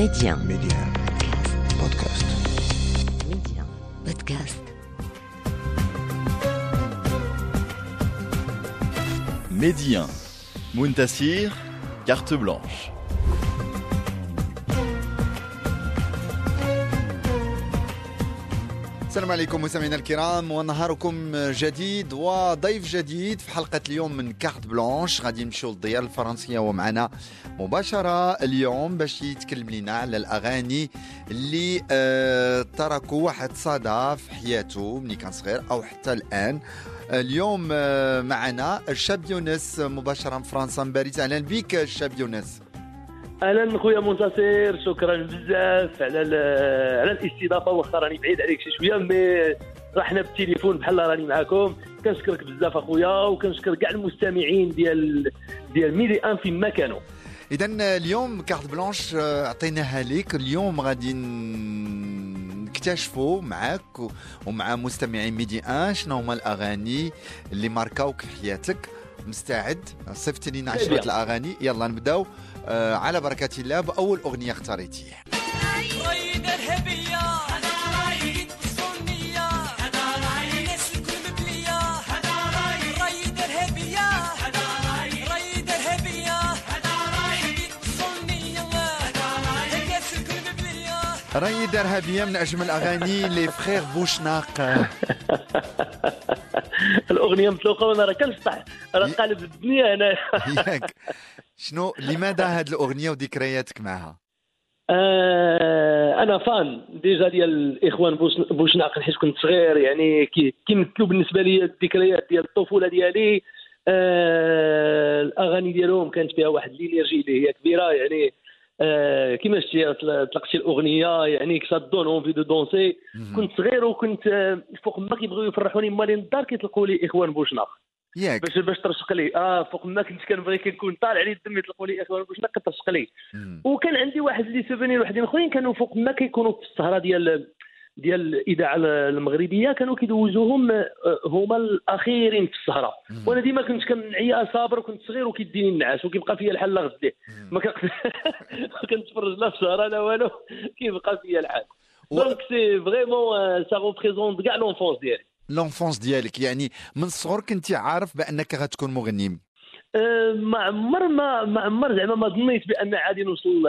Média. Média. Podcast. Média. Podcast. Médien. Muntasir, carte blanche. السلام عليكم مستمعينا الكرام ونهاركم جديد وضيف جديد في حلقة اليوم من كارت بلانش. غادي نمشيو للديار الفرنسية ومعنا مباشرة اليوم باش يتكلم لنا على الأغاني اللي آه تركوا واحد صدى في حياته ملي كان صغير أو حتى الآن. اليوم آه معنا الشاب يونس مباشرة من فرنسا. من باريس أهلا بك الشاب يونس. أهلا خويا منتصر شكرا بزاف على على الاستضافة. واخا راني بعيد عليك شي شوية مي رحنا بالتليفون بحال راني معاكم كنشكرك بزاف أخويا وكنشكر كاع المستمعين ديال ديال ميدي 1 فين ما كانوا اذا اليوم carte blanche آه، عطيناها لك اليوم غادي نكتشفوا معاك و- ومع مستمعين ميدي 1 شنو هما الأغاني اللي marquaوك في حياتك. مستعد؟ صيفط عشرة بيان. الأغاني. يلا نبداو. على بركه الله باول اغنيه اختاريتيه مبليه راي ارهابيه من أجمل الأغاني لي فخير بوشناق. الأغنية مطلوقة وأنا راه كنشطح راه قالب الدنيا هنا. ياك. شنو لماذا هذه الأغنية وذكرياتك معها؟ آه، أنا fan déjà ديال الاخوان بوش- بوشناق حيت كنت صغير يعني كي- كيمثلوا بالنسبة لي الذكريات ديال الطفولة ديالي. آه، الأغاني ديالهم كانت فيها واحد ال énergie اللي هي كبيرة يعني آه، كيما شتي طل- طلقتي الأغنية يعني que ça donne envie de danser كنت صغير وكنت آه، فوق ما كيبغيو يفرحوني مالين الدار كيطلقوا لي إخوان بوشناق ياك. باش باش ترشق لي. آه فوق ما كنت كنبغي كنكون طالع لي الدم يطلقوا لي إخوان بوشناق كترشق لي. وكان عندي واحد les souvenirs وحدين أخرين كانوا فوق ما كيكونوا في السهرة ديال ديال الإذاعة المغربية كانوا كيدوزوهم آه، هما الأخيرين في السهره. وأنا ديما كنت كنعيا صابر وكنت صغير وكيديني النعاس وكيبقى فيا الحال لغدي ما كنتفرج لا في السهره لا والو. كيبقى فيا الحال. donc c'est vraiment ça représente كاع l'enfance ديالي. l'enfance ديالك. يعني من الصغر كنت عارف بأنك غتكون مغني. أه، ما عمر ما ما عمر زعما ما ظنيت بأن عادي نوصل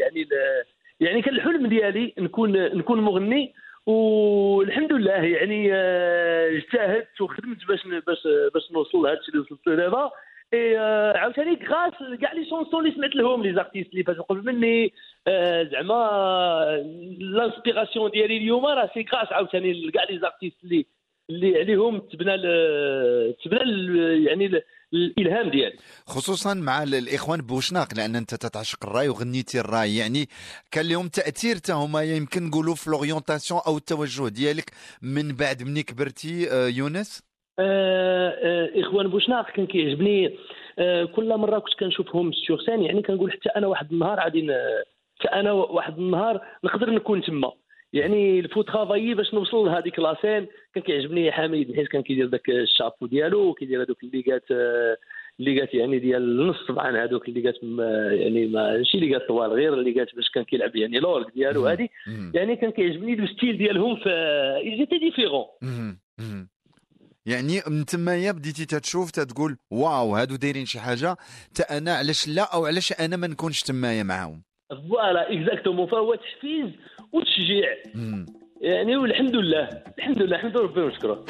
يعني ل- يعني كان الحلم ديالي نكون نكون مغني والحمد لله يعني أه، اجتهدت وخدمت باش باش باش نوصل لهذا الشيء اللي وصلت له دابا. et أه، عاوتاني grâce كاع les chansons اللي سمعت لهم les artistes اللي فاتوا قبل مني. أه، زعما l'inspiration ديالي اليوم راه c'est grâce عاوتاني لكاع les artistes اللي اللي عليهم تبنى تبنى يعني الإلهام ديالي. خصوصا مع ال- الإخوان بوشناق لأن أنت تتعشق الراي وغنيتي الراي. يعني كان لهم تأثير حتى هما يمكن نقولوا في l'orientation أو التوجه ديالك من بعد مني كبرتي آه، يونس؟ آه، آه، إخوان بوشناق كان كيعجبني آه، كل مرة كنت كنشوفهم scène يعني كنقول حتى أنا واحد النهار غادي حتى أنا واحد النهار نقدر نكون تما. يعني il faut travailler باش نوصل لهذيك la scène كان كيعجبني حميد حيت كان كيدير داك الشابو ديالو وكيدير هذوك لي gants آه، لي gants يعني ديال النص طبعا هذوك الليغات يعني ماشي لي gants طوال غير الليغات باش كان كيلعب يعني l'orgue ديالو هذه. يعني كان كيعجبني le style ديالهم في ils étaient différents. يعني من تمايا بديتي تتشوف تتقول waouh هادو دايرين شي حاجة تا أنا علاش لا أو علاش أنا ما نكونش تمايا معاهم؟ voilà exactement فهو تحفيز وتشجيع. يعني والحمد لله. الحمد لله. الحمد لله. ونشكره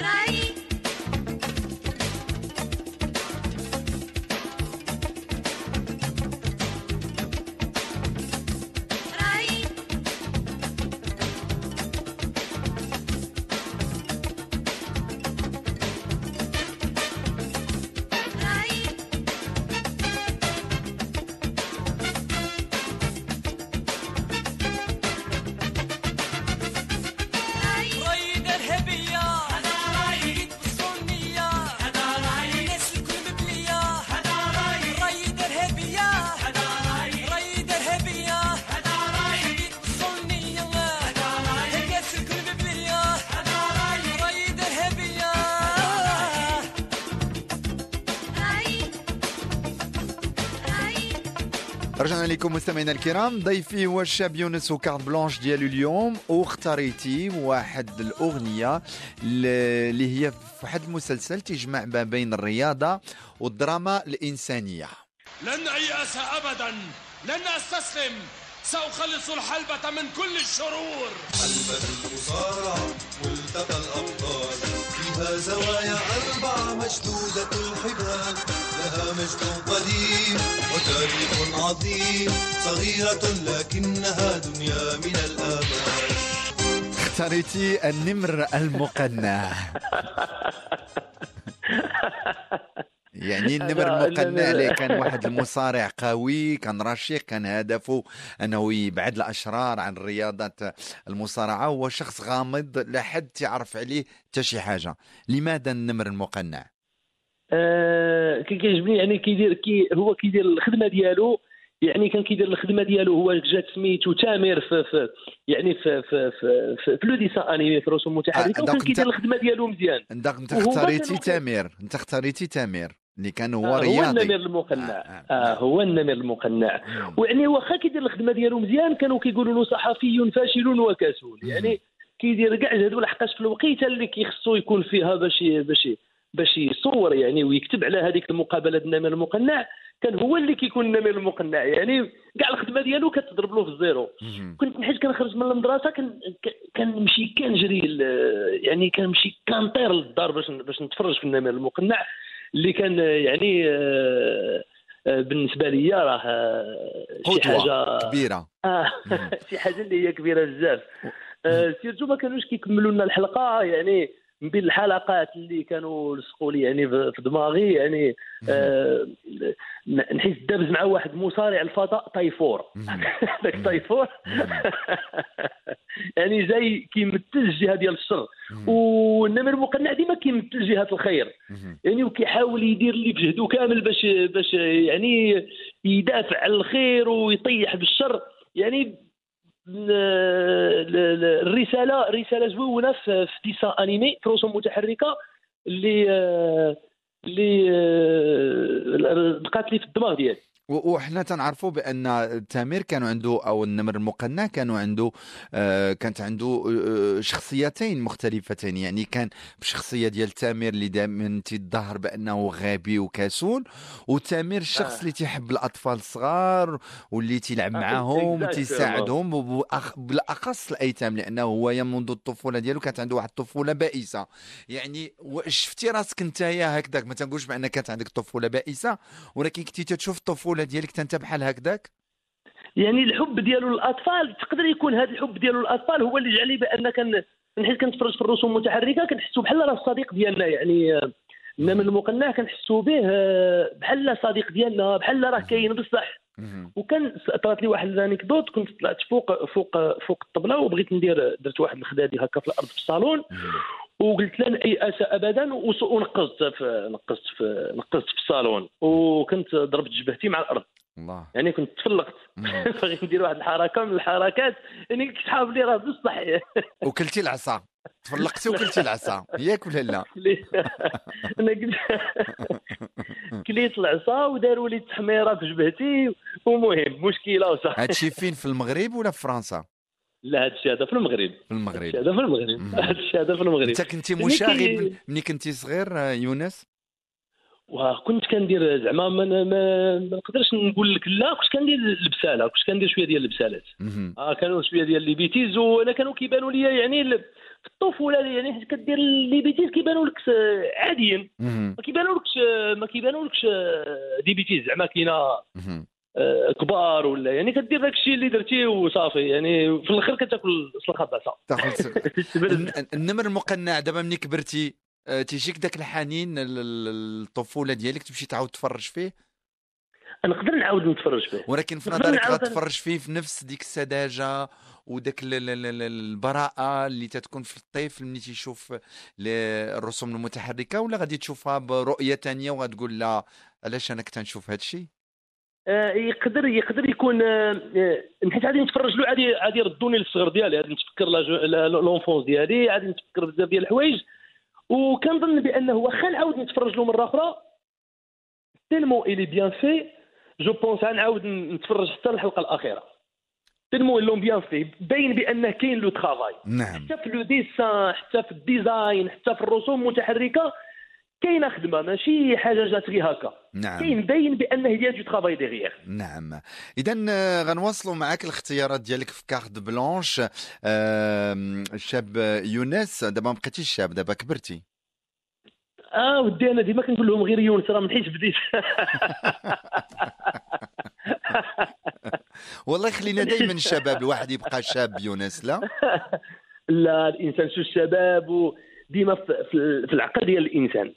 رجعنا لكم مستمعينا الكرام. ضيفي هو الشاب يونس وكارت بلانش ديالو اليوم واختاريتي واحد الأغنية اللي هي في واحد المسلسل تجمع ما بين الرياضة والدراما الإنسانية. لن أيأس أبدا لن أستسلم سأخلص الحلبة من كل الشرور. حلبة المصارعة ملتقى الأبطال. زوايا أربعة مشدودة الحبال لها مجد قديم وتاريخ عظيم صغيرة لكنها دنيا من اختاريتي النمر المقنع. يعني النمر المقنع اللي كان واحد المصارع قوي كان رشيق كان هدفه أنه يبعد الأشرار عن رياضة المصارعة هو شخص غامض لا حد يعرف عليه حتى شي حاجة. لماذا النمر المقنع؟ آه، كي كيعجبني يعني كيدير كي هو كيدير الخدمة ديالو يعني كان كيدير الخدمة ديالو هو جات سميتو تامر في, في يعني في في في, في, في le dessin animé في رسوم متحركة آه، وكان كيدير الخدمة ديالو مزيان. انت اختاريتي تامر انت اختاريتي تامر. اللي كان هو آه، هو رياضي. النمر المقنع. آه، آه آه. هو النمر المقنع. مم. ويعني واخا كيدير الخدمة ديالو مزيان كانوا كيقولوا له صحفي فاشل وكسول يعني كيدير كاع هادو لحقاش في الوقيتة اللي كيخصو يكون فيها باش باش باش يصور يعني ويكتب على هذيك المقابلة النمر المقنع كان هو اللي كيكون النمر المقنع. يعني كاع الخدمة ديالو كتضرب له في ال zéro. كنت نحيت كنخرج من المدرسة كنمشي كنجري يعني كنمشي كنطير للدار باش باش نتفرج في النمر المقنع. اللي كان يعني آه، آه، بالنسبة لي راه آه، شي حاجة كبيرة آه. شي حاجة اللي هي كبيرة بزاف surtout ما كانوش كيكملوا لنا الحلقة يعني من بين الحلقات اللي كانوا لصقوا لي يعني في دماغي يعني آه ن- نحس دابز مع واحد مصارع الفضاء مم. ذاك طيفور. يعني جاي كيمثل الجهه ديال الشر. والنمر المقنع ديما كيمثل جهة الخير. يعني وكيحاول يدير اللي بجهده كامل باش باش يعني يدافع على الخير ويطيح بالشر. يعني الرسالة رسالة زوينة في ديسان أنيمي رسوم متحركة اللي آه، اللي آه، بقات لي في الدماغ ديالي. وحنا تنعرفوا بأن تامر كانوا عنده أو النمر المقنع كانوا عنده آه كانت عنده آه شخصيتين مختلفتين يعني كان بشخصية ديال تامر اللي دائما تيظهر بأنه غبي وكسول وتامر الشخص آه. اللي تيحب الأطفال الصغار واللي تيلعب آه، معاهم. وتيساعدهم وبأخ- بالأخص الأيتام لأنه هو منذ الطفولة ديالو كانت عنده واحد الطفولة بائسة يعني شفتي راسك نتايا هكذاك ما تنقولش بان كانت عندك طفولة بائسة ولكن كنتي تشوف الطفوله ديالك انت بحال هكذاك يعني الحب ديالو للأطفال تقدر يكون هذا الحب ديالو للأطفال هو اللي جعلني بان كان حيت كنتفرج في الرسوم المتحركة كنحسو بحال راه الصديق ديالنا يعني آه، النمر المقنع كنحسو به آه، بحال صديق ديالنا بحال راه كاين بصح. وكان طرات لي واحد الانكدوت كنت طلعت فوق فوق فوق الطبلة وبغيت ندير درت واحد الخدادي هكا في الأرض في الصالون. وقلت لن ايأس ابدا ونقزت في نقزت في نقزت في الصالون. وكنت ضربت جبهتي مع الأرض. الله. يعني كنت تفلقت. بغيت ندير واحد الحركة من الحركات. يعني كتحاب لي راه بصح. وكلتي العصا. تفلقتي وكلتي العصا. ياك ولا لا أنا قلت كليت العصا وداروا لي تحميره في جبهتي. ومهم مشكلة وصح. هادشي فين؟ في المغرب ولا في فرنسا؟ لا هذا الشيء هذا في المغرب في المغرب هذا في المغرب. هذا الشيء هذا في المغرب أنت كنتي مشاغب ملي كنتي صغير آه، يونس وكنت كندير زعما ما نقدرش نقول لك لا كنت كندير البساله كنت كندير شوية ديال البسالات. آه كانوا شوية ديال les bêtises وأنا كانوا كيبانوا لي يعني في الطفولة يعني حيت كدير les bêtises كيبانوا لك عاديين. ما كيبانولكش ما كيبانولكش آه، des bêtises زعما كاينة. آه، كبار ولا يعني كدير داك الشيء اللي درتيه وصافي. يعني في الآخر كتاكل سلخه الن- النمر المقنع دابا ملي كبرتي آه، تيجيك داك الحنين ال- ال- الطفولة ديالك تمشي تعاود تفرج فيه؟ نقدر نعاود نتفرج فيه. ولكن في نظرك غتفرج فيه في نفس ديك السذاجة وداك ال- ال- ال- البراءة اللي تتكون في الطفل ملي تيشوف الرسوم المتحركة؟ ولا غادي تشوفها برؤية تانية وغتقول لا علاش أنا كنت نشوف هذا الشيء آه، يقدر يقدر يكون آه، آه، حيت غادي نتفرج له عادي عادي يردوني للصغر ديالي غادي نتفكر لونفونس ديالي غادي نتفكر بزاف ديال الحوايج. وكنظن بأنه واخا نعاود نتفرج له مرة أخرى. tellement il est bien fait je pense غنعاود نتفرج حتى الحلقة الأخيرة. même l'ambiance فيه باين بأن كاين le travail نعم. حتى في le dessin حتى في ال design حتى في الرسوم المتحركة كاينة خدمة ماشي حاجة جات غير هكا. نعم. كاين باين بأن هي du travail derrière نعم. اذا غنواصلوا معك الاختيارات ديالك في carte blanche آم، الشاب يونس دابا ما بقيتيش شاب دابا كبرتي. آه ودي أنا ديما كنقول لهم غير يونس راه من حيت بديت. والله يخلينا دائما الشباب الواحد يبقى شاب يونس لا؟ لا الإنسان شو الشباب وديما في, في في العقل ديال الإنسان.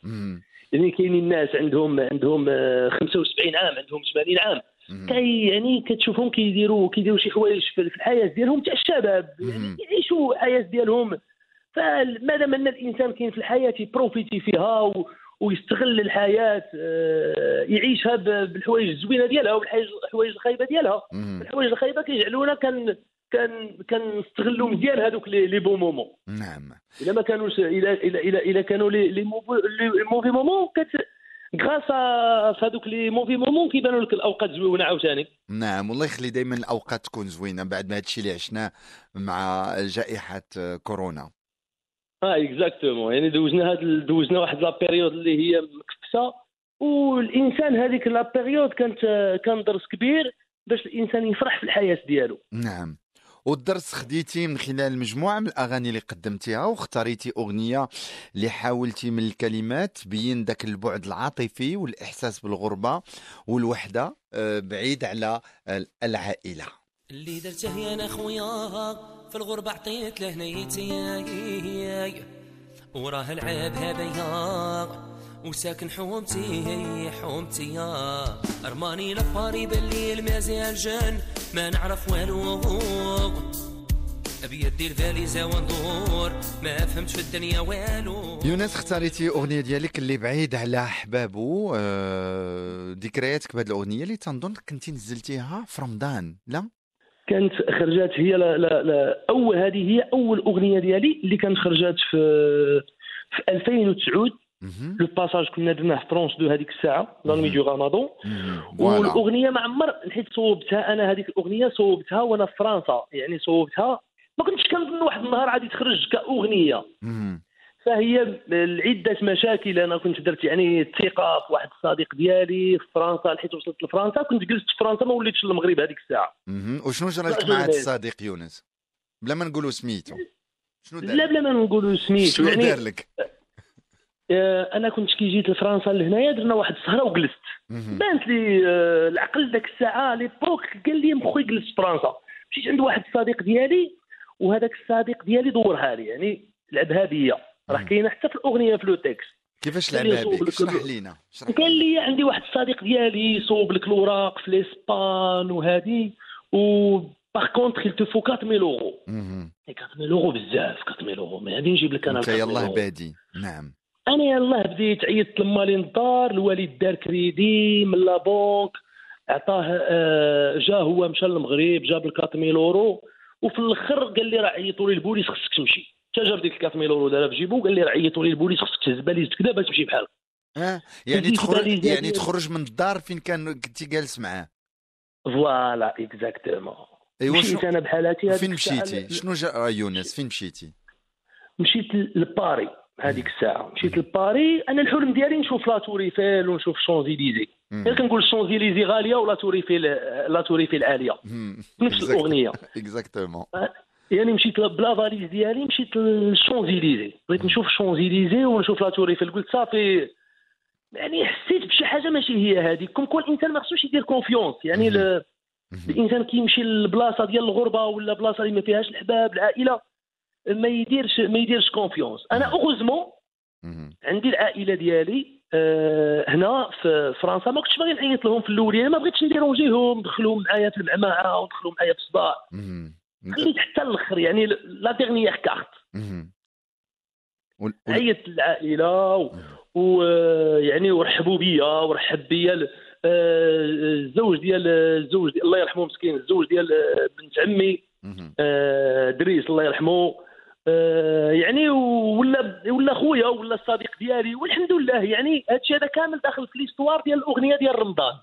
يعني كاينين الناس عندهم عندهم آه، 75 عام عندهم 80 عام. كي يعني كتشوفهم كيديروا كيديروا شي حوايج في الحياة ديالهم تاع الشباب. يعني يعيشوا الحياة ديالهم فمادام أن الإنسان كاين في الحياة ي profiter فيها و... ويستغل الحياة آه، يعيشها بالحوايج الزوينة ديالها وبالحوايج الحوايج الخايبة ديالها. الحوايج الخايبة كيجعلونا كان كان كنستغلوا مزيان هذوك les bons moments. نعم. إلا ما كانوش الا الا الا, إلا كانوا les les mauvais les mauvais moments كت grâce في هذوك les mauvais moments كيبانوا لك الأوقات زوينة عاوتاني. نعم والله يخلي دائما الأوقات تكون زوينة بعد ما هادشي اللي عشناه مع جائحة كورونا. آه exactement يعني دوزنا هاد دوزنا واحد la période اللي هي مكفسه والإنسان هذيك la période كانت كان درس كبير باش الإنسان يفرح في الحياة ديالو. نعم. والدرس خديتي من خلال مجموعة من الأغاني اللي قدمتيها واختاريتي أغنية اللي حاولتي من الكلمات تبين ذاك البعد العاطفي والإحساس بالغربة والوحدة آه، بعيد على ال- العائلة. اللي درته يا أنا خويا في الغربة عطيت له نيتي. وراه العابها بيا وساكن حومتي حومتي رماني لفاري بالليل مازال جن ما نعرف والو بيدي الفاليزة وندور ما فهمت في الدنيا والو يونس اختاريتي أغنية ديالك اللي بعيد على أحبابه آه، ذكرياتك بهذه الأغنية اللي تنظن كنتي نزلتيها في رمضان لا؟ كانت خرجات هي لا لا لا اول هذه هي أول أغنية ديالي اللي كانت خرجات في في 2009 مهم. le passage كنا درناه في tranche de هذيك الساعة dans le milieu رمضان والاغنيه ما عمر حيت صوبتها أنا هذيك الأغنية صوبتها وأنا في فرنسا. يعني صوبتها ما كنتش كنظن واحد النهار غادي تخرج كأغنية. مهم. فهي لعدة مشاكل. أنا كنت درت يعني الثقة في واحد الصديق ديالي في فرنسا حيت وصلت لفرنسا. كنت جلست في فرنسا ما وليتش للمغرب هذيك الساعة. مهم. وشنو جرى لك لا، مع هذا. الصديق يونس؟ بلا ما نقولوا سميتو. شنو دار لا؟ بلا ما نقولوا سميتو. شنو يعني دار لك؟ أنا كنت كي جيت لفرنسا لهنايا درنا واحد السهرة وجلست. بانت لي آه، العقل ذاك الساعة ليبوك قال لي مخي جلس في فرنسا مشيت عند واحد الصديق ديالي وهذاك الصديق ديالي دورها لي يعني لعبها بيا راه. كاينة حتى في الأغنية في le texte كيفاش لي لعبها صوب بك لك اشرح لينا قال. لي عندي واحد الصديق ديالي يصوب لك الاوراق في لاسبان وهذه و par contre il te faut 4000 اورو مهم. 4000 اورو بزاف 4000 اورو ما غادي نجيب لك أنا انت 4000 يلاه. بادي نعم أنا يلاه بديت عيطت لمالي الدار الوالد دار كريدي من la banque عطاه آه، جا هو مشى للمغرب جاب ال 4000 اورو وفي الأخر قال لي راه عيطوا لي البوليس خصك تمشي. حتى جاب ديك ال 4000 اورو دارها في جيبو قال لي راه عيطوا لي البوليس خصك تهز باليزتك كذا باش تمشي بحالك. آه يعني تخرج يعني. تخرج من الدار فين كان كنتي جالس معاه؟ voilà exactement. ايوا مشيت أنا بحالاتي فين مشيتي؟ شنو جا يونس فين مشيتي؟ مشيت لباري. هذيك الساعة. مشيت لباري أنا الحلم ديالي نشوف la tour Eiffel ونشوف Champs-Élysées غير كنقول Champs-Élysées غالية و la tour Eiffel la tour Eiffel عالية. نفس الأغنية. exactement يعني مشيت ب la valise ديالي مشيت لل Champs-Élysées بغيت نشوف ال Champs-Élysées ونشوف la tour Eiffel. قلت صافي يعني حسيت بشي حاجة ماشي هي هذه. comme quoi الإنسان ما خصوش يدير confiance يعني الإنسان كيمشي للبلاصه ديال الغربة ولا بلاصة اللي ما فيهاش الحباب العائلة. ما يديرش ما يديرش confiance أنا heureusement عندي العائلة ديالي آه، هنا في فرنسا. ما كنتش باغي نعيط لهم في الأول يعني ما بغيتش نديرونجيهم ندخلهم معايا في المعمعة ودخلهم معايا في الصداع خليت حتى الأخر يعني la dernière carte عيطت للعائلة و- ويعني ورحبوا بيا ورحب بيا آه، الزوج ديال الزوج ديال الله يرحمه مسكين الزوج ديال آه، بنت عمي. آه، دريس الله يرحمه. آه، يعني ولا ولا خويا ولا الصديق ديالي والحمد لله يعني هادشي هذا كامل داخل في ليستوار ديال الأغنية ديال رمضان.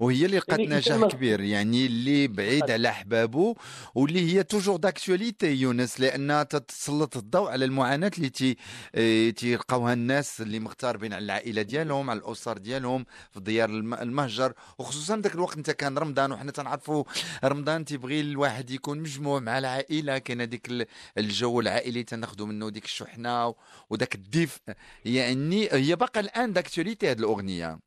وهي اللي لقات يعني نجاح كبير يعني اللي بعيد على أحبابه واللي هي toujours d'actualité يونس لانها تتسلط الضوء على المعاناة اللي تي إيه، تيلقاوها الناس اللي مغتربين على العائلة ديالهم على الأسر ديالهم في ديار الم- المهجر. وخصوصا ذاك الوقت انت كان رمضان وحنا تنعرفوا رمضان تيبغي الواحد يكون مجموع مع العائلة. كاين هذيك ال- الجو العائلي تناخذوا منه ديك الشحنة وذاك الدفء. يعني هي باقا الآن d'actualité هذه الأغنية.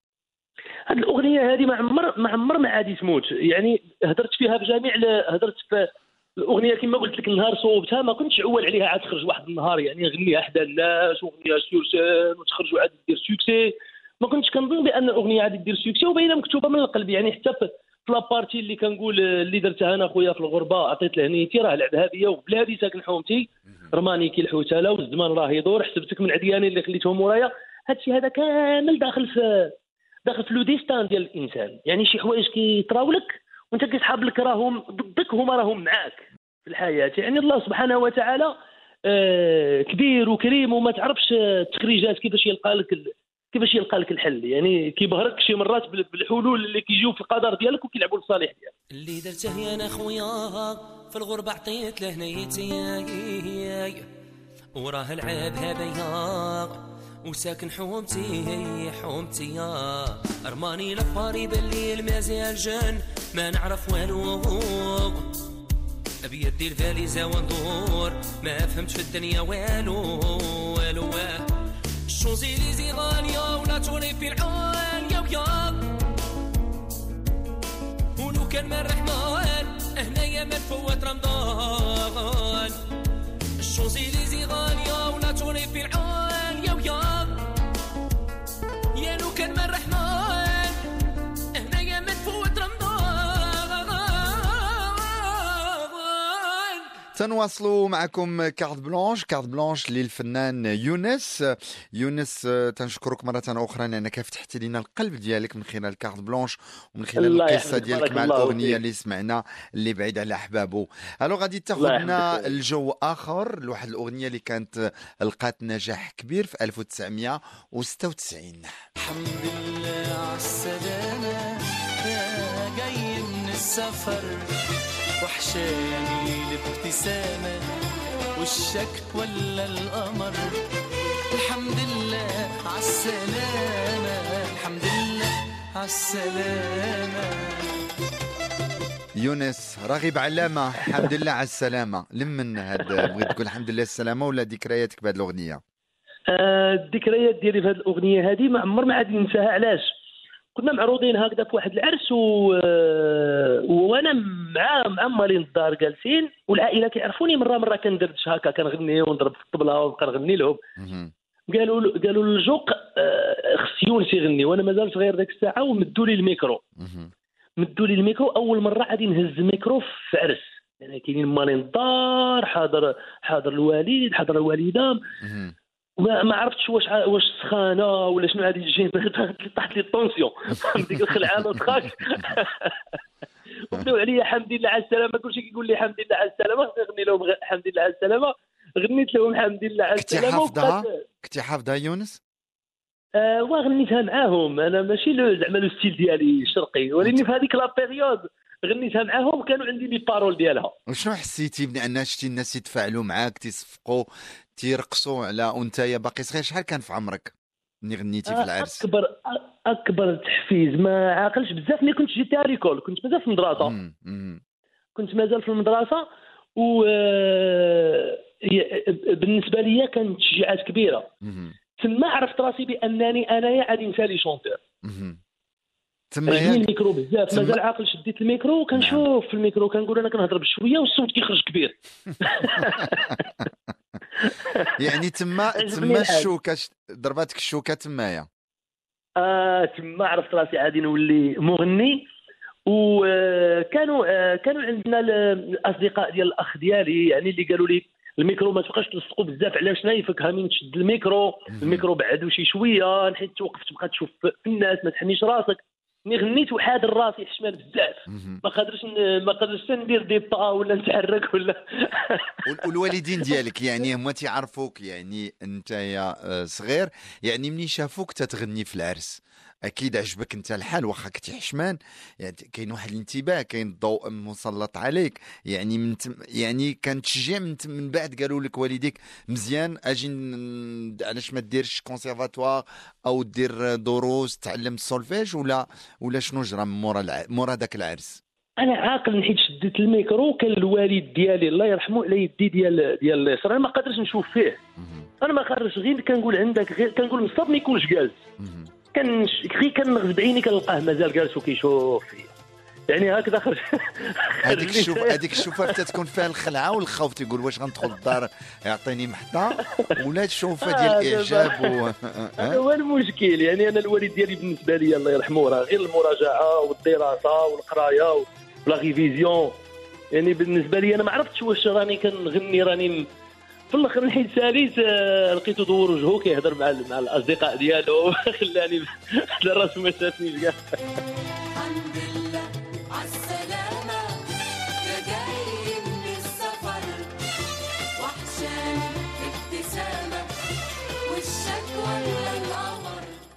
هذه الأغنية هذه ما عمر ما عمر ما غادي تموت. يعني هدرت فيها بجميع هدرت في الأغنية كما قلت لك النهار صوبتها ما كنتش عول عليها غاد تخرج واحد النهار. يعني غنيها حدا الناس وغنيها sur scène وتخرج وغاد دير succès. ما كنتش كنظن بأن الاغنيه غاد دير succès وباينة مكتوبة من القلب. يعني حتى في la partie اللي كنقول اللي درتها أنا خويا في الغربة عطيت له هنيتي راه العذاب هي وبلادي ساكن حومتي. رماني كي الحوتاله والزمان راه يدور. حسبتك من عدياني اللي خليتهم مورايا هادشي هذا كامل داخل في داخل في le destin ديال الإنسان. يعني شي حوايج كيطراولك وأنت كيسحاب لك راهم ضدك هما راهم معاك في الحياة. يعني الله سبحانه وتعالى آه، كبير وكريم وما تعرفش آه، التخريجات كيفاش يلقى لك كيفاش يلقى لك الحل. يعني كيبهرك شي مرات بال- بالحلول اللي كيجيو في القدر ديالك وكيلعبوا لصالح ديالك. اللي درته يا أنا خويا في الغربة عطيت له نيتي وراه العاب هذايا. وساكن حومتي حومتي يا. أرماني لفاري بالليل مازال جن ما نعرف والو بيدي الفاليزة وندور ما فهمت في الدنيا والو. والو الشوزيليزي غالية ولا توني في العالية ويا. ولو كان من الرحمن هنايا ما تفوت رمضان. الشوزيليزي غالية ولا توني في العالية ويا يا لو كان من الرحمن تنواصلوا معكم carte blanche. carte blanche للفنان يونس. يونس آه، تنشكرك مرة أخرى لأنك فتحت لنا القلب ديالك من خلال carte blanche ومن خلال القصة ديالك مع الأغنية. اللي سمعنا اللي بعيد على أحبابه. ألو غادي تاخذنا. الجو آخر لواحد الأغنية اللي كانت لقات نجاح كبير في 1996 الحمد لله عالسلامة يا جاي من السفر. وحشاني الابتسامة وشك ولا القمر؟ الحمد لله عالسلامة الحمد لله عالسلامة يونس راغب علامة. الحمد لله على السلامة. لمن هاد بغيت تقول الحمد لله السلامة ولا ذكرياتك بهذه الأغنية؟ آه، الذكريات ديالي في هذه الأغنية هذه ما عمر ما غاد ننساها علاش؟ كنا معروضين هكذا في واحد العرس و... آه، وأنا مع مالين الدار جالسين والعائلة كيعرفوني مرة مرة كندردش هكا كنغني ونضرب في الطبلة ونبقى نغني لهم. قالوا قالوا للجوق آه، خص يونس يغني وأنا مازال صغير ذاك الساعة ومدوا لي الميكرو. مدوا لي الميكرو أول مرة غادي نهز الميكرو في عرس يعني كاينين مالين الدار حاضر حاضر الوالد حاضر الوالده. ما ما عرفتش واش واش سخانة ولا شنو هذه الجين طاحت لي ال tension. ديك الخلعه نضحك وبداو عليا حمد لله على السلامة. كلشي كيقول لي حمد لله على السلامة نغني لهم غ- حمد لله على السلامة. غنيت لهم حمد لله على كنتي السلامة حافظها؟ وبقات- كنتي حافظها يونس؟ آه وغنيتها معاهم. أنا ماشي زعما le style ديالي الشرقي ولكن في هذيك la période غنيتها معاهم كانوا عندي les paroles ديالها. وشنو حسيتي بأن شتي الناس يتفاعلوا معاك تيصفقوا تيرقصوا على وانت يا باقي صغير شحال كان في عمرك ملي غنيتي في العرس؟ أكبر أكبر تحفيز ما عاقلش بزاف ملي كنت جيت recule كنت مازال في المدرسة. كنت مازال في المدرسة و آه، هي- بالنسبة لي كانت تشجيعات كبيرة. تما عرفت راسي بأنني انايا غادي نسالي chanteur. تما ياك الميكرو بزاف تما- مازال عاقل شديت الميكرو وكنشوف في الميكرو كنقول أنا كنهضر بشويه والصوت كيخرج كبير يعني تما تما. الشوكة ضرباتك الشوكة تمايا آه تما عرفت راسي غادي نولي مغني. وكانوا آه كانوا عندنا ال- الأصدقاء ديال الأخ ديالي يعني اللي قالوا لي الميكرو ما تبقاش تلصقوا بزاف علاش نيفك هامين تشد الميكرو. الميكرو بعدو شي شوية نحيت توقف تبقى تشوف في الناس ما تحنيش راسك. ملي غنيت وحاضر راسي حشمان بزاف. ما قادرش ما قادرش حتى ندير des pas ولا نتحرك ولا. وال- والوالدين ديالك يعني هما تيعرفوك يعني انت يا آه، صغير يعني ملي شافوك تتغني في العرس؟ أكيد عجبك أنت الحال واخا كنتي حشمان يعني كاين واحد الانتباه كاين الضوء مسلط عليك. يعني من تم يعني كان تشجيع من, تم- من بعد قالوا لك والديك مزيان أجي علاش ما ديرش كونسيرفاتوار أو دير دروس تعلم السولفيج ولا ولا شنو جرى مورا الع... مورا داك العرس؟ أنا عاقل حيت شديت الميكرو كان الوالد ديالي الله يرحمه على يدي ديال ديال اليسرى أنا ما قادرش نشوف فيه. أنا ما قادرش غير كنقول عندك غير كنقول مصاب ما يكونش جالس كان غير كنغز بعيني كنلقاه مازال جالس وكيشوف فيا. يعني هكذا خرج. هذيك الشوف هذيك الشوفة حتى تكون فيها الخلعة والخوف تيقول واش غندخل الدار؟ يعطيني محطه ولا الشوفة ديال آه، الإعجاب و... هذا هو المشكل. يعني أنا الوالد ديالي بالنسبة لي الله يرحمه راه غير المراجعة والدراسة والقراية ولا révision يعني بالنسبة لي أنا ما عرفتش واش راني كنغني راني في الآخر نحيد ساليت آه، لقيته دور وجهه كيهضر مع مع الاصدقاء ديالو. خلاني على راسه ما شافنيش كاع.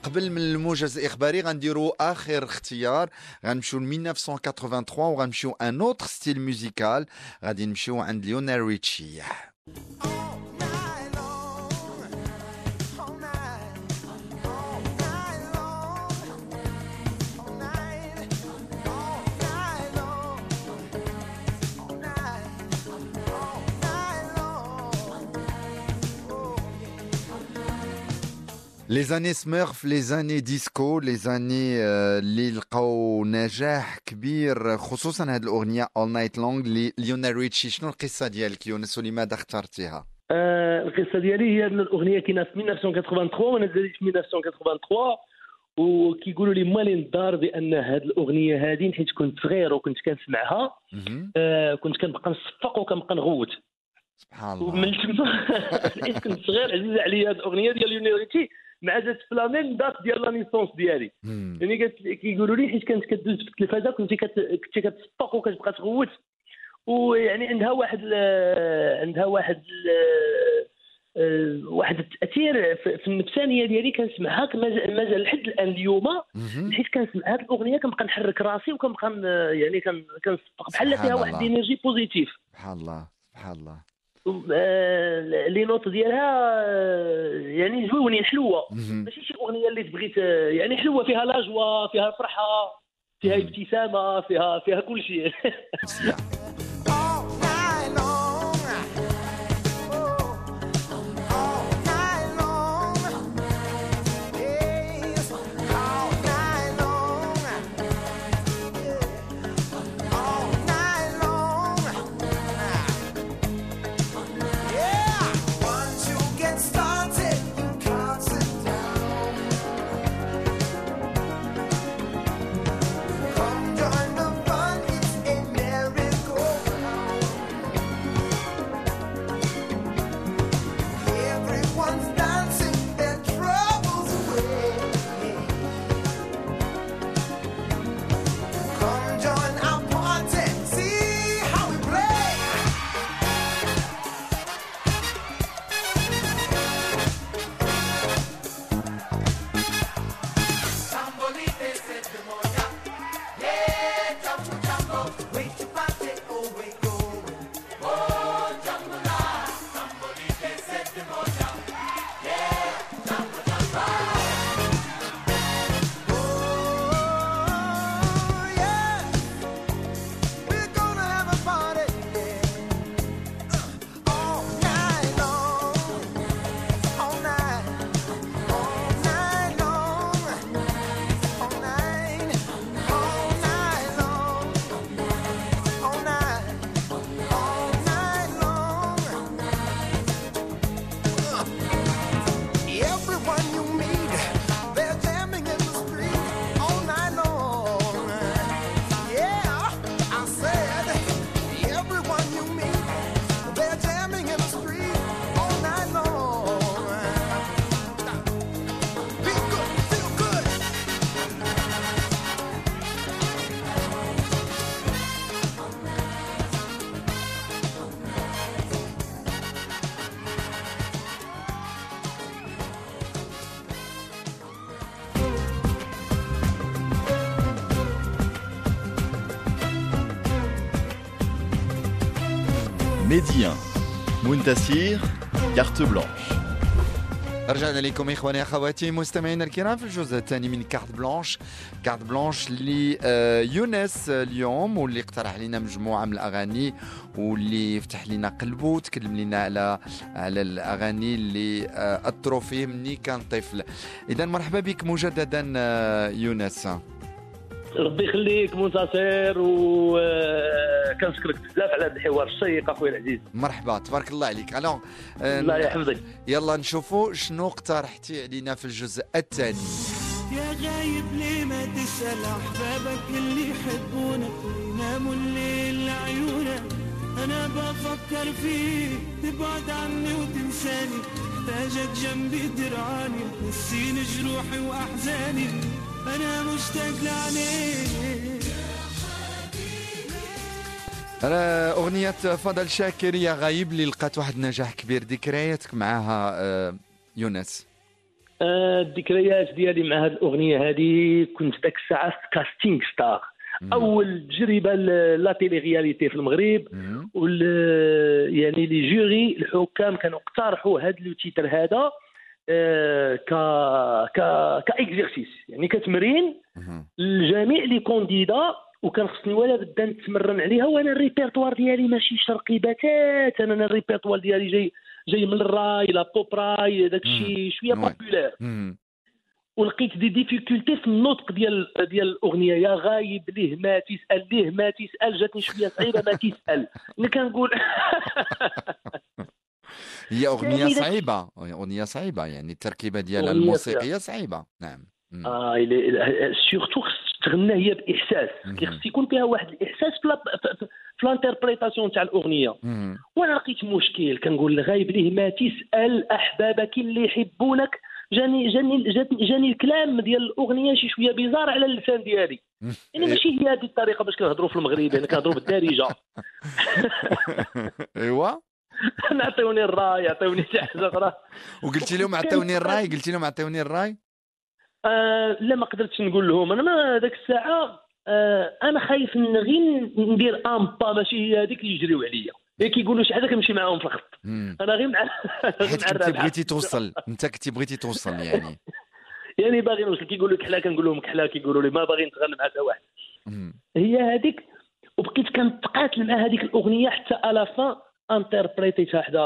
قبل من الموجز الإخباري غنديروا آخر اختيار. غنمشيو ل 1983 وغنمشيو un autre style musical. غادي نمشيو عند ليونيل ريتشي. All night. les années smurf les années disco les années اللي لقاو نجاح كبير خصوصا هذه الأغنية All Night Long ليونيل ريتشي شنو القصة ديالك يونس ولماذا اخترتيها؟ آه، القصة ديالي هي ان الأغنية كاينة في 1983 وأنا زاديت في 1983 وكيقولوا لي مالين الدار بأن هذه الأغنية هذه حيت كنت صغير وكنت كنسمعها. آه، كنت كنبقى نصفق وكنبقى نغوت. سبحان الله ومن تما حيت كنت صغير عزيزه عليا هذه الأغنية ديال ليونيل ريتشي مع جات في la même date ديال la naissance ديالي. يعني كيقولوا لي حيت كانت كدوز في التلفازة كنت كت- كنت كتصفق وكتبقى تغوت ويعني عندها واحد عندها واحد آه، واحد التأثير في النفسانية ديالي كنسمعها مازال لحد الآن اليوم. حيت كنسمع هذه الأغنية كنبقى نحرك راسي وكنبقى يعني كن- كنصفق بحال فيها واحد الله. énergie positive سبحان الله سبحان الله les notes ديالها آه، يعني زويونين حلوة. ماشي شي أغنية اللي تبغي ت- يعني حلوة فيها la joie فيها فرحة فيها. ابتسامة فيها فيها كل شيء wait. Muntasir, carte blanche. رجعنا لكم إخواني أخواتي مستمعينا الكرام في الجزء الثاني من carte blanche. carte blanche ليونس اليوم واللي اقترح لنا مجموعة من الأغاني واللي فتح لنا قلبه وتكلم لنا على على الأغاني اللي آه، اثروا فيه مني كان طفل. اذا مرحبا بك مجددا آه، يونس. ربي يخليك منتصر وكنشكرك بزاف على هذا الحوار الشيق اخويا العزيز. مرحبا تبارك الله عليك. ألو الله يحفظك. يلا نشوفوا شنو اقترحتي علينا في الجزء الثاني. يا غايب ليه ما تسأل أحبابك اللي يحبونك ويناموا الليل لعيونك أنا بفكر فيك تبعد عني وتنساني. محتاجك جنبي ترعاني تنسيني جروحي وأحزاني. أنا مشتاق لعينيك أنا أغنية فضل شاكر يا غايب اللي لقات واحد النجاح كبير. ذكرياتك معها آه، يونس؟ آه، الذكريات ديالي مع هذه الأغنية هذه كنت ذاك الساعة في casting star أول تجربة la télé-réalité في المغرب. وال يعني les jurys الحكام كانوا اقترحوا هذا le titre هذا. ك ك comme exercice يعني كتمرين. لجميع les candidats وكان خصني ولا بدا نتمرن عليها وأنا الريبرتوار ديالي ماشي شرقي بتاتا أنا الريبرتوار ديالي جاي جاي من الراي la pop راي داك الشيء شوية مهم. ولقيت des difficultés في النطق ديال ديال الأغنية. يا غايب ليه ما تسأل ليه ما تسأل؟ جاتني شوية صعيبة ما تسأل. ملي كنقول هي أغنية صعيبة. أغنية صعيبة يعني التركيبة ديالها الموسيقية صعيبة. نعم. آه surtout خص تغنى هي بإحساس. خص يكون فيها واحد الإحساس في la- في- في- في ال interprétation تاع الأغنية. وأنا لقيت مشكل كنقول الغايب ليه ما تسأل أحبابك اللي يحبونك. جاني جاني جاني الكلام ديال الأغنية شي شوية bizarre على اللسان ديالي. يعني ماشي هي هذه الطريقة باش كنهضروا في المغرب يعني كنهضروا بالدارجة. إيوا. نعطيوني الراي يعطيوني شي حاجة أخرى. وقلتي لهم عطيوني الراي؟ قلتي لهم عطيوني الراي؟ آه لا ما قدرتش نقول لهم. أنا ما ذاك الساعة آه أنا خايف ن- غير ندير ان با ماشي هي هذيك اللي يجريو عليا. هي كيقولوا شي حاجة كنمشي معاهم في الخط. أنا غير مع حيت الرابعة. بغيتي توصل. أنت كنتي بغيتي توصل يعني. يعني باغي نوصل كيقولوا لك كحلا كنقول لهم كحلا كيقولوا لي ما باغي نتغنى مع حتى واحد. هي هذيك وبقيت كنتقاتل مع هذيك الأغنية حتى à la fin interprét يتها حدا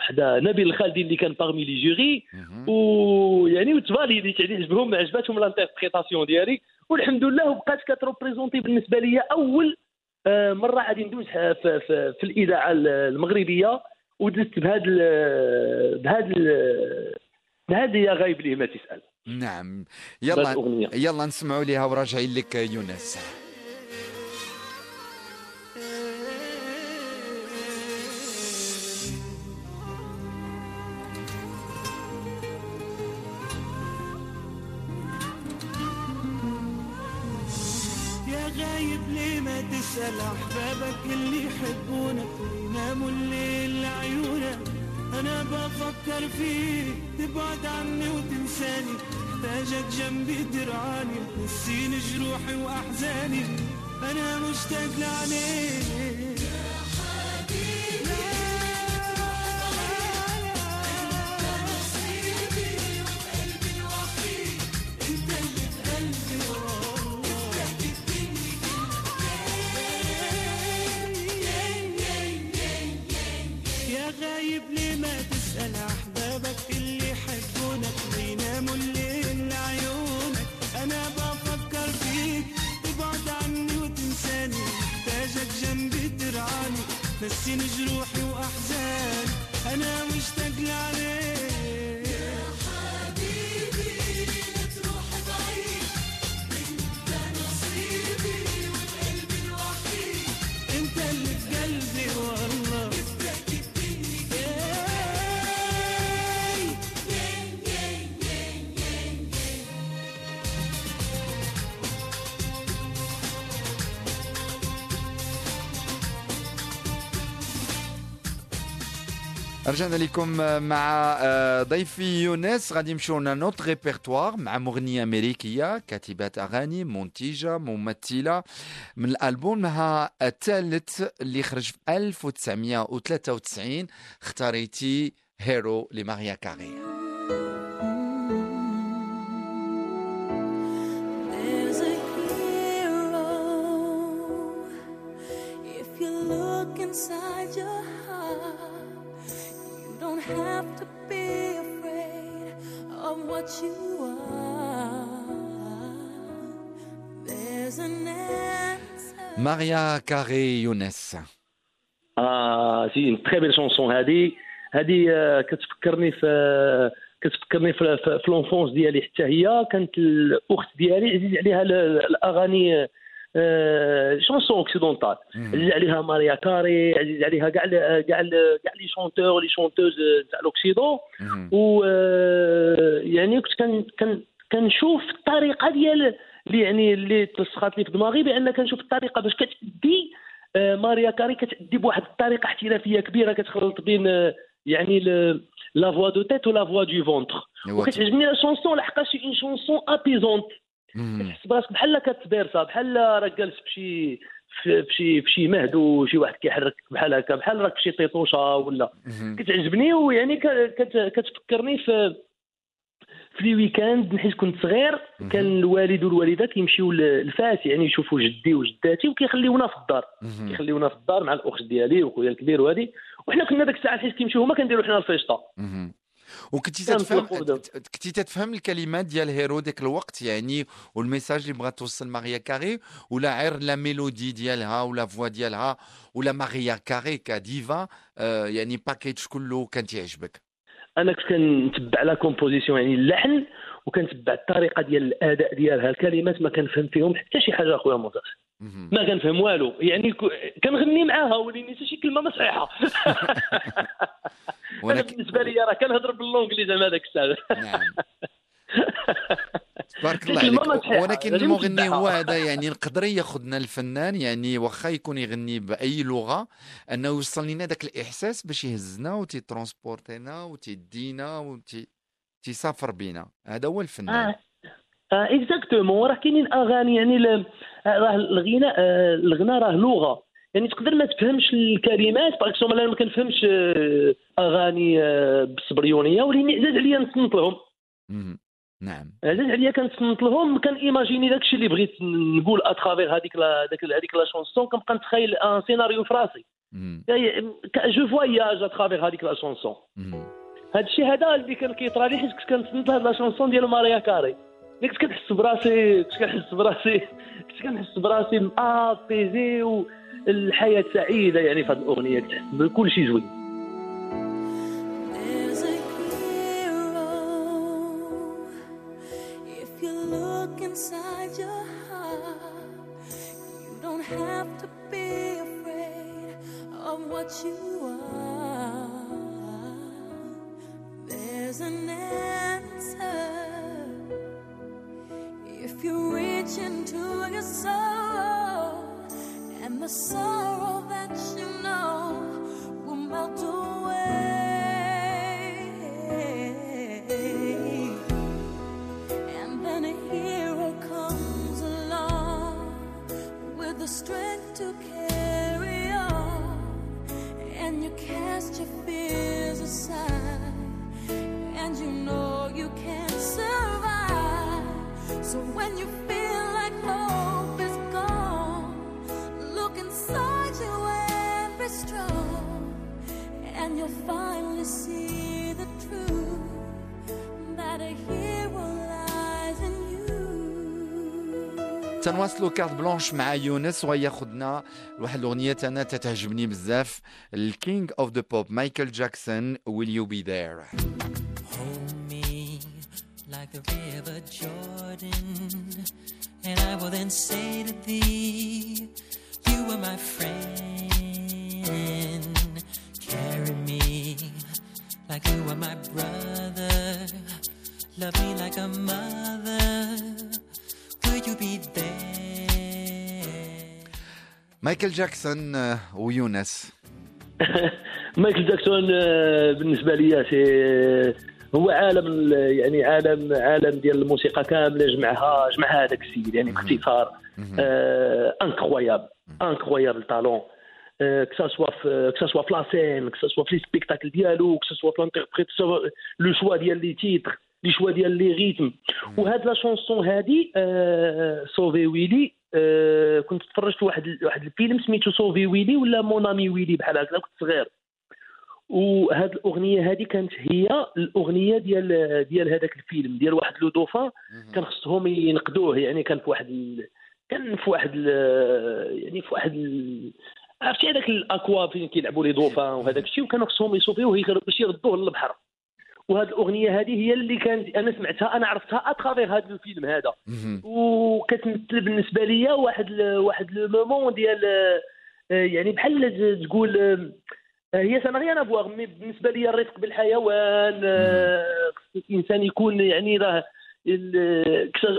حدا نبيل الخالدي اللي كان parmi les jurys. ويعني وت valid يت يعني عجبهم عجباتهم ال interprétation ديالي. والحمد لله وبقات كت représenter بالنسبة لي أول آه، مرة غادي ندوز في, في, في الإذاعة المغربية. ودزت بهذا بهذا بهذه يا غايب ليه ما تسأل. نعم. يلا يلا نسمعوا ليها وراجعين لك يونس. غايب ليه ما تسأل أحبابك اللي يحبونك ويناموا الليل لعيونك. أنا بفكر فيك تبعد عني وتنساني. محتاجك جنبي ترعاني تنسيني جروحي وأحزاني. أنا مشتاق لعينيك رجعنا لكم مع آه، ضيفي يونس. غادي نمشيو notre répertoire مع مغنية أمريكية كاتبة أغاني منتجة ممثلة. من الألبومها الثالث اللي خرج في 1993 اختاريتي Hero لماريا كاري. Inside your heart, have to be afraid of what you are. There's an answer. ماريا كاري يونس آه c'est très belle chanson هذه هذه آه، كتفكرني في كتفكرني في, في, في l'enfance ديالي حتى هي كانت الاخت ديالي عزيز عليها ال- الاغاني آه، chansons occidentales عزيز عليها ماريا كاري عزيز عليها كاع كاع كاع les chanteurs les chanteuses تاع ال occident. مهم. و آه، يعني كنت كنشوف الطريقة ديال اللي يعني اللي تلصقات لي في دماغي بأن كنشوف الطريقة باش كتدي آه، ماريا كاري كتدي بواحد الطريقة احترافية كبيرة كتخلط بين آه، يعني la voix de tête و la voix de ventre وكتعجبني la chanson لحقاش une chanson apaisante. كتحس براسك بحال كت berça بحال راك جالس بشي في في شي مهد وشي واحد كيحرك بحال هكا بحال راك شي طيطوشة ولا. كتعجبني ويعني كتفكرني في في les week-ends حيت كنت صغير كان الوالد والوالدة كيمشيو للفاس يعني يشوفوا جدي وجداتي وكيخليونا في الدار. كيخليونا في الدار مع الأخت ديالي وخويا الكبير وهادي وحنا كنا ديك الساعة حيت كيمشيو هما كنديروا حنا الفيشطه. وكنتي تتفهم. كنتي تتفهم الكلمات ديال Hero ديك الوقت؟ يعني وال message اللي بغات توصل ماريا كاري ولا غير la mélodie ديالها و la voix ديالها ولا ماريا كاري كديفا آه يعني package كله كان تيعجبك؟ أنا كنت كنتبع la composition يعني اللحن وكنتبع الطريقة ديال الأداء ديالها. الكلمات ما كنفهم فيهم حتى شي حاجة أخويا مهم. ما كنفهم والو. يعني كنغني معاها وليني حتى شي كلمة ما صحيحة. أنا ولكن بالنسبة لي راه كنهضر ب l'anglais زعما هذاك الساعة. نعم. تبارك الله عليك. ولكن المغني. هو هذا يعني نقدر ياخذنا الفنان يعني واخا يكون يغني بأي لغة أنه يوصل لنا ذاك الإحساس باش يهزنا وتي transport ينا وتيدينا وتي تيسافر بينا. هذا هو الفنان. آه. آه exactement. راه كاينين أغاني يعني ل- راه الغناء آه، الغناء راه لغة. يعني تقدر ما تفهمش الكلمات par أنا ما كنفهمش آه، أغاني آه، بالصبريونيه ولكن عزاز عليا نصنت لهم. نعم عزاز عليا كنتصنت لهم كان imaginer داكشي اللي بغيت نقول à travers هذيك داك- هذيك la chanson كنبقى نتخيل un scénario في راسي. je voyage à travers هذيك la chanson. هذا الشيء هذا اللي كان كيطرى لي حيت كنت كنتصنت لهاد les chansons ديال ماريا كاري كنت كنحس براسي كنت كنحس براسي كنت كنحس براسي apaisé والحياة سعيدة يعني في هذه الأغنية كتحس بكل شيء زوين what you are. There's an answer. sun. تنواصلوا كارت بلانش مع يونس وياخذنا لواحد الاغنيه انا تتعجبني بزاف الكينج اوف ذا بوب مايكل جاكسون ويل يو بي ذير Hold me like the river Jordan, and I will then say to thee, You are my friend. Carry me like you are my brother. Love me like a mother. مايكل جاكسون ويونس مايكل جاكسون بالنسبة لي c'est هو عالم ال- يعني عالم عالم ديال الموسيقى كاملة جمعها جمع هذاك السيد يعني باختصار incroyable incroyable que ça soit في- ça soit في les spectacles ديالو soit في l'interprétation le choix ديال les titres les choix ديال les rythmes. وهاد la chanson هادي آه، Sauvez Willy آه، كنت تفرجت واحد واحد الفيلم سميتو Sauvez Willy ولا mon ami Willy بحال هكذا كنت صغير. وهاد الأغنية هذه كانت هي الأغنية ديال ديال هذاك الفيلم ديال واحد le dauphin كان خصهم ينقدوه. يعني كان في واحد ال... كان في واحد ال... يعني في واحد ال... عرفتي هذاك ال aqua فين كيلعبوا les dauphins وهذاك الشيء وكانوا خصهم ي sauv يوه باش يردوه للبحر. وهاد الأغنية هذه هي اللي كانت أنا سمعتها أنا عرفتها à travers هذا الفيلم هذا. وكتمثل بالنسبة لي واحد ال- واحد le moment ديال آه، يعني بحال تقول آه، هي ça rien à voir mais بالنسبة لي الرفق بالحيوان آه، الإنسان يكون يعني راه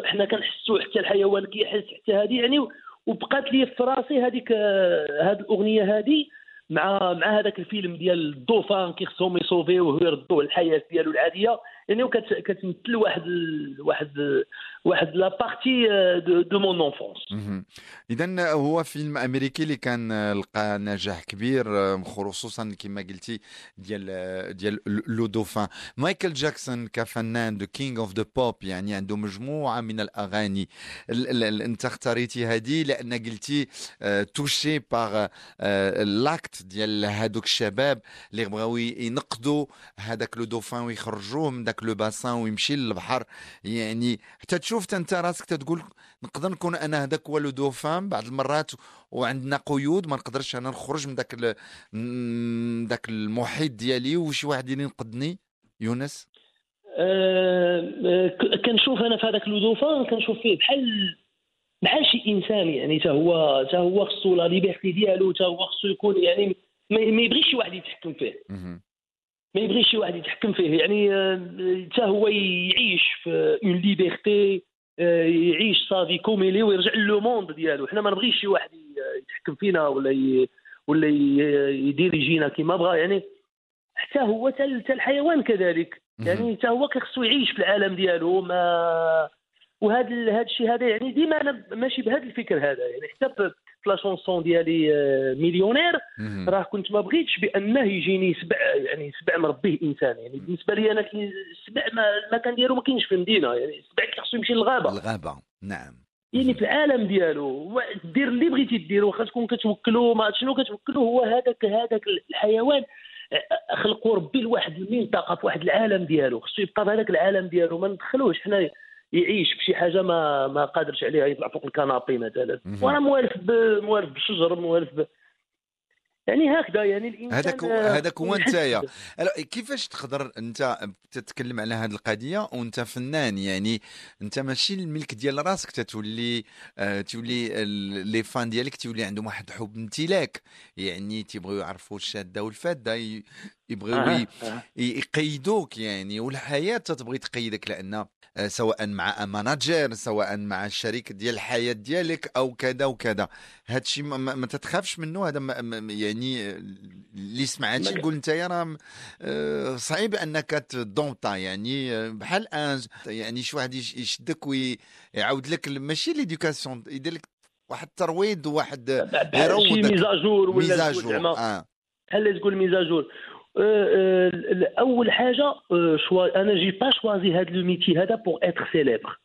حنا كنحسوا حتى الحيوان كيحس حتى هذه يعني وبقات لي في راسي هذيك هذه الأغنية هذه مع مع هذاك الفيلم ديال ال dauphin كي خصهم ي sauv يوه ويردوه للحياه ديالو العادية. يعني كتمثل واحد واحد واحد la partie de, de mon enfance اذا هو فيلم أمريكي اللي كان آه، لقى نجاح كبير آه، خصوصا كما قلتي ديال آه، ديال le dauphin مايكل جاكسون كفنان the King of the Pop يعني عنده مجموعة من الأغاني. ال- ال- ال- أنت اختاريتي هذه لأن قلتي touchée par l'acte ديال هذوك الشباب اللي بغاو ينقدوا هذاك le dauphin ويخرجوه من ذاك le bassin ويمشي للبحر يعني حتى تشوف انت راسك تتقول نقدر نكون أنا هذاك هو le dauphin بعض المرات وعندنا قيود ما نقدرش أنا نخرج من ذاك ال- من ذاك المحيط ديالي وشي واحد ينقذني؟ يونس؟ ك- كنشوف أنا في هذاك le dauphin كنشوف فيه بحال بحال شي إنسان يعني حتى هو حتى هو خصو la liberté ديالو حتى هو خصو يكون يعني ما يبغيش شي واحد يتحكم فيه. ما يبغيش شي واحد يتحكم فيه. يعني آه، حتى هو يعيش في en liberté يعيش صافي كوميلي ويرجع le monde ديالو. حنا ما نبغيش شي واحد ي- يتحكم فينا ولا ي... ولا ي- يديريجينا كيما بغا. يعني حتى هو حتى الحيوان كذلك. يعني حتى هو كيخصو يعيش في العالم ديالو. ما وهذا هذا الشيء هذا يعني ديما أنا ماشي بهذا الفكر هذا. يعني حتى لا شونسون ديالي مليونير. راه كنت ما بغيتش بأنه يجيني سبع يعني سبع مربيه انسان يعني بالنسبة لي أنا السبع ما المكان ديالو ما كاينش في المدينة. يعني السبع كيخصو يمشي للغابة. الغابة. نعم. يعني في العالم ديالو دير اللي بغيتي دير واخا تكون كتوكلو ما شنو كتوكلو هو هذاك هذاك الحيوان خلقوا ربي لواحد المنطقة في واحد العالم ديالو. خصو يبقى في هذاك العالم ديالو ما ندخلوش. حنا يعيش في شي حاجة ما ما قادرش عليها يطلع فوق الكنابي مثلا. وأنا موالف. موالف بالشجر موالف ب... يعني هكذا يعني الإنسان هذاك آه، هذاك هو. نتايا كيفاش تقدر أنت تتكلم على هذه القضية وأنت فنان يعني أنت ماشي الملك ديال راسك تتولي آه تولي لي فان ديالك تولي عندهم واحد حب امتلاك يعني تيبغيو يعرفوا الشادة والفادة يبغيو آه، يقيدوك يعني والحياة تتبغي تقيدك لأن آه، سواء مع ماناجير سواء مع الشريك ديال الحياة ديالك أو كذا وكذا. هذا الشيء ما, ما ما تتخافش منه؟ هذا يعني آه، اللي سمع هادشي ما- يقول انت يا راه صعيب أنك تدونطا يعني بحال ان يعني شي واحد يش- يشدك ويعاود لك ماشي ليدوكاسيون يدير لك واحد الترويض شي يروضك. ميزاجور ولا ميزاجور زعما آه. بحال تقول ميزاجور. أول حاجة آه، شوا أنا جي با شوازي هذا لو ميتي هذا بور اتر سيليبر.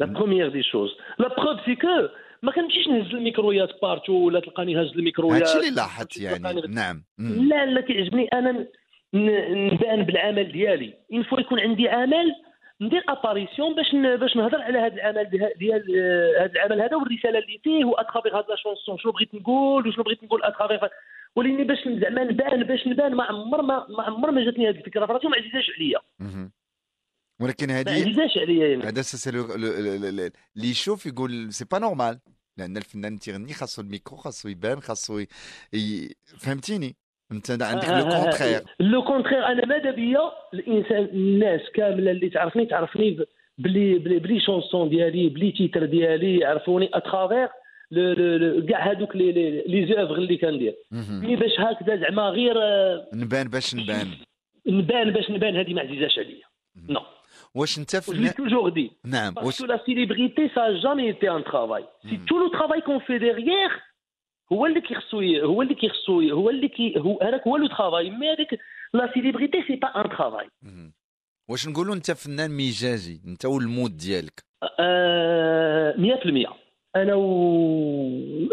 لا بروميير دي شوز لا بروف سي كو ما كنمشيش نهز الميكرويات بارتو ولا تلقاني هاز الميكرويات هادشي اللي لاحظت يعني. نعم. لا لا كيعجبني أنا نبان بالعمل ديالي. une fois يكون عندي عمل ندير apparition باش باش نهضر على هذا العمل ديال آه، هذا العمل هذا والرسالة اللي فيه و à travers هاد la chanson شنو بغيت نقول وشنو بغيت نقول à travers ولكن باش زعما نبان باش نبان. ما عمر ما ما عمر ما جاتني هذه الفكرة. فراسي وما عزيزاش عليا. ولكن ما هذه عزيزاش عليا يعني هذا اللي يشوف يقول c'est pas normal. لأن الفنان تيغني خاصو الميكرو خاصو يبان خاصو ي... ي... فهمتيني؟ أنت عندك le contraire. le contraire. أنا ماذا بيا؟ الانسان الناس كاملة اللي تعرفني تعرفني بلي بلي بلي chansons ديالي بلي titres ديالي لو- لو- كاع هذوك les œuvres اللي كندير. mais باش هكذا زعما غير آه، نبان باش نبان. نبان باش نبان هذه ما عزيزاش عليا non. واش انت l'ai فنان toujours dit. نعم. واش célébrité, ça n'a jamais été un travail. C'est tout le travail qu'on fait derrière. هو اللي كيخصو هو اللي كيخصو هو اللي كي هو هذاك هو le travail mais هذيك la célébrité c'est pas un travail. واش نقولوا انت فنان مزاجي انت وال mood ديالك. آه، 100% أنا و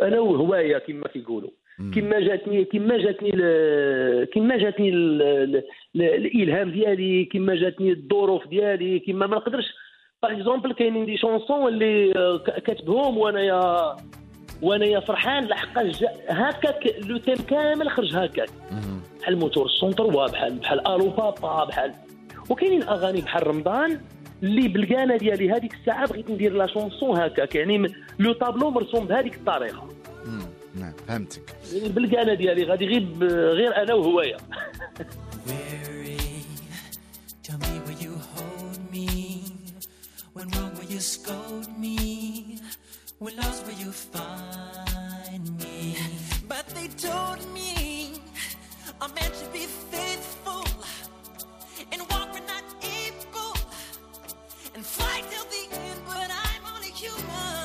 أنا وهواية كما كيقولوا. كما جاتني كما جاتني ل... كما جاتني ال... ال... ال... الإلهام ديالي كما جاتني الظروف ديالي كما ما نقدرش par exemple كاينين des chansons اللي آه، كاتبهم وانايا وأنايا فرحان لحقاش جا... هكاك لو تيم كامل خرج هكاك. بحال موتور السونتروا بحال بحال آلو بابا بحال وكاينين أغاني بحال رمضان اللي بالكانه ديالي هذيك الساعة بغيت ندير لا شونسون هكاك يعني لو طابلو مرسوم بهذيك الطريقة. نعم فهمتك بالكانه ديالي غادي غير غير أنا me? When wrong will you scold me? When lost will you find me? But they told me a man should be faithful and fight till the end. But I'm only human.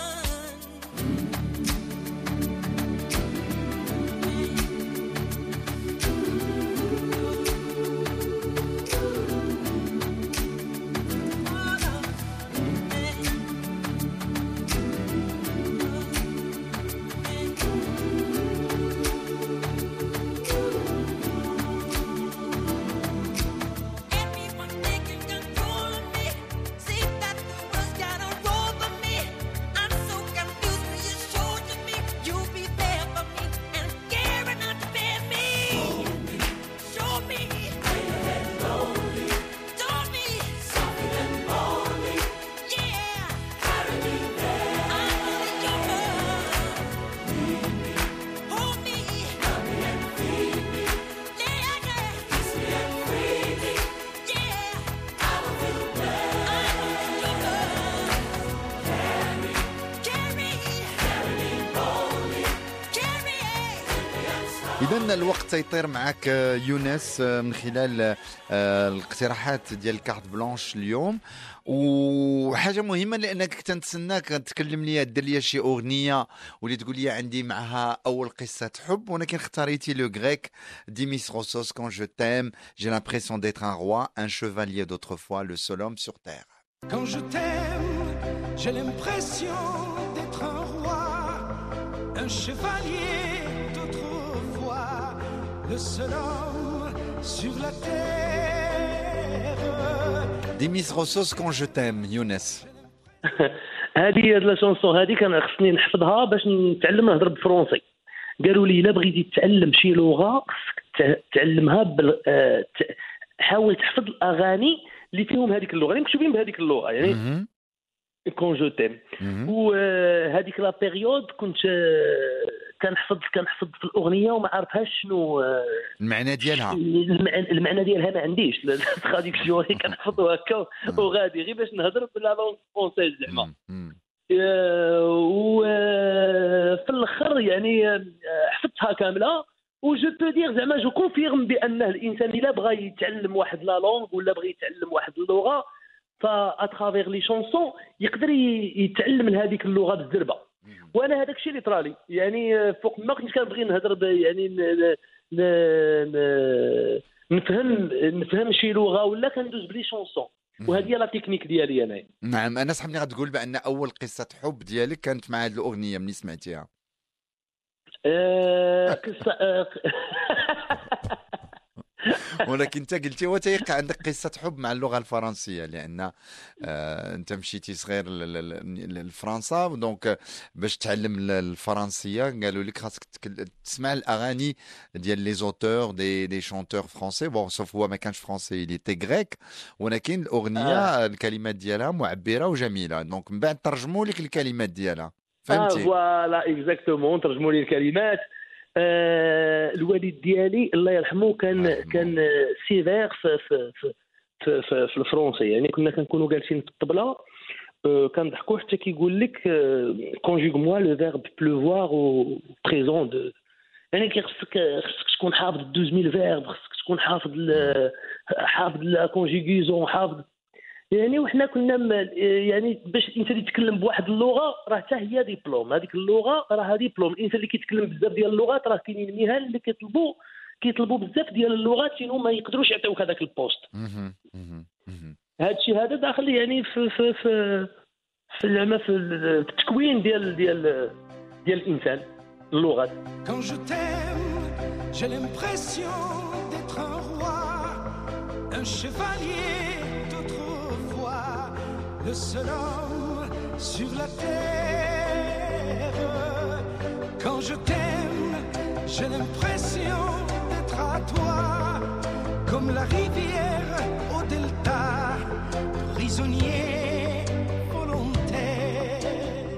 اذا الوقت يطير معك آه، يونس آه، من خلال آه، الاقتراحات ديال ال carte blanche اليوم. وحاجة مهمة لأنك كنت نتسناك تكلم لي دير لي شي أغنية واللي تقول لي عندي معها أول قصة حب ولكن اختاريتي le Grec. ديميس روسوس Quand je t'aime j'ai roi un chevalier d'autrefois le seul homme sur terre. Quand je t'aime, j'ai l'impression d'être un roi, un chevalier d'autrefois, le seul homme sur la terre. ديميس روسوس Quand je t'aime يونس هذه la chanson هذه كان خصني نحفظها باش نتعلم نهضر بالفرنسي قالوا لي إلا بغيتي تتعلم شي لغة خصك تعلمها بال... آه، حاول تحفظ الأغاني اللي فيهم هذيك اللغة اللي مكتوبين بهذيك اللغة يعني. Quand je t'aime. وهذيك la période كنت آه، كنحفظ كنحفظ في الأغنية وما عرفهاش شنو آه، المعنى ديالها. المعنى, ديالها ما عنديش. ال traduction كنحفظ هكا وغادي. غير باش نهضر ب la langue française زعما. وفي الأخر يعني آه، حفظتها كاملة. و je peux dire زعما je confirme بانه الإنسان إلا بغى يتعلم واحد la langue ولا بغى يتعلم واحد اللغة ف à travers les chansons يقدر يتعلم من هذيك اللغة بالزربه وأنا هذاك الشيء اللي طرالي يعني آه، فوق ما كنت كنبغي نهضر يعني ن- ن- ن- نفهم نفهم شي لغة ولا كندوز ب les chansons وهذه هي la technique ديالي أنا نعم أنا صحابني غتقول بأن أول قصة حب ديالك كانت مع هذه الأغنية ملي سمعتيها. آه، قصة آه، ولكن انت قلتي وتيقع عندك قصة حب مع اللغة الفرنسية لأن آه انت مشيتي صغير ل- ل- ل- لفرنسا donc باش تعلم ال- الفرنسية قالوا لك خاصك تكل- تسمع الأغاني ديال les auteurs des des chanteurs français bon sauf هو ما كانش français اللي était grec ولكن الأغنية آه. الكلمات ديالها معبرة وجميلة. donc من بعد ترجموا لك الكلمات ديالها. آه فهمتي؟ voilà exactement ترجموا لي الكلمات. آه الوالد ديالي الله يرحمه كان. كان آه، sévère في في في في, في, الفرونسي يعني كنا كنكونوا جالسين في الطبلة. آه، كنضحكوا حتى كيقول لك conjugue-moi le verbe pleuvoir au présent de يعني كيخصك خصك تكون حافظ 12000 verbes خصك تكون حافظ حافظ la conjugaison حافظ يعني وحنا كنا يعني باش الانسان يتكلم بواحد اللغة راه حتى هي ديبلوم. هذيك اللغة راه ديبلوم. الانسان اللي كيتكلم بزاف ديال اللغات راه كاينين مهن اللي كيطلبوا كيطلبوا بزاف ديال اللغات سينو ما يقدروش يعطيوك هذاك البوست. هذا الشيء هذا داخل يعني في في في في زعما في ال- في التكوين ديال ديال ديال الإنسان اللغات Quand je t'aime, j'ai l'impression d'être un roi, un chevalier. Le seul homme sur la terre. Quand je t'aime, j'ai l'impression d'être à toi, comme la rivière au delta, prisonnier.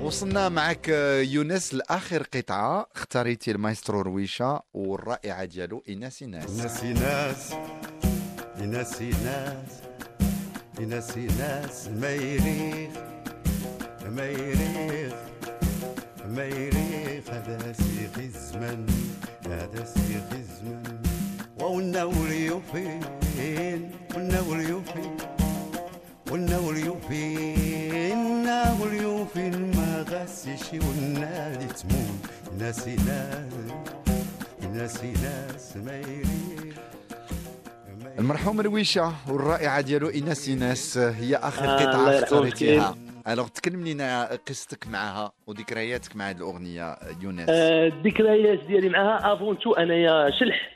وصلنا معك آه، يونس لاخر قطعه اختاريتي المايسترو رويشه والرائعه ديالو ايناس ايناس ناس ناس ناس ناس ناس ناس ما يريخ ما يريخ ما يريخ. هذا سيخ الزمن هذا سيخ الزمن. والنور يوفين والنور يوفين والنور يوفين النور يوفين ما غسش والنادي تمون ناس ناس ناس ناس ما يريخ. المرحوم رويشة والرائعة ديالو ايناس ايناس آه، هي آخر آه، قطعة اختاريتيها alors تكلم لنا قصتك معها وذكرياتك مع هذه الأغنية آه، يونس. آه، الذكريات ديالي معها avant tout أنايا شلح.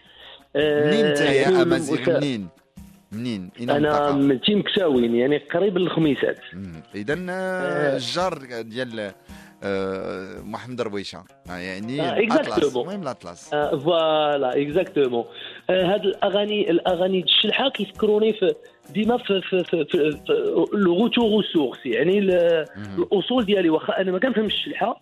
آه، منين انت يا أمازيغ؟ منين؟ منين؟ أنا من تيم كساوين يعني قريب للخميسات. اذا آه. الجار ديال آه، محمد رويشة. آه، يعني آه، الاطلس. المهم الاطلس آه، voilà exactement هاد الاغاني الأغاني الشلحة كيفكروني في ديما في في في, في, source يعني ال- الأصول ديالي واخا أنا ما كنفهمش الشلحة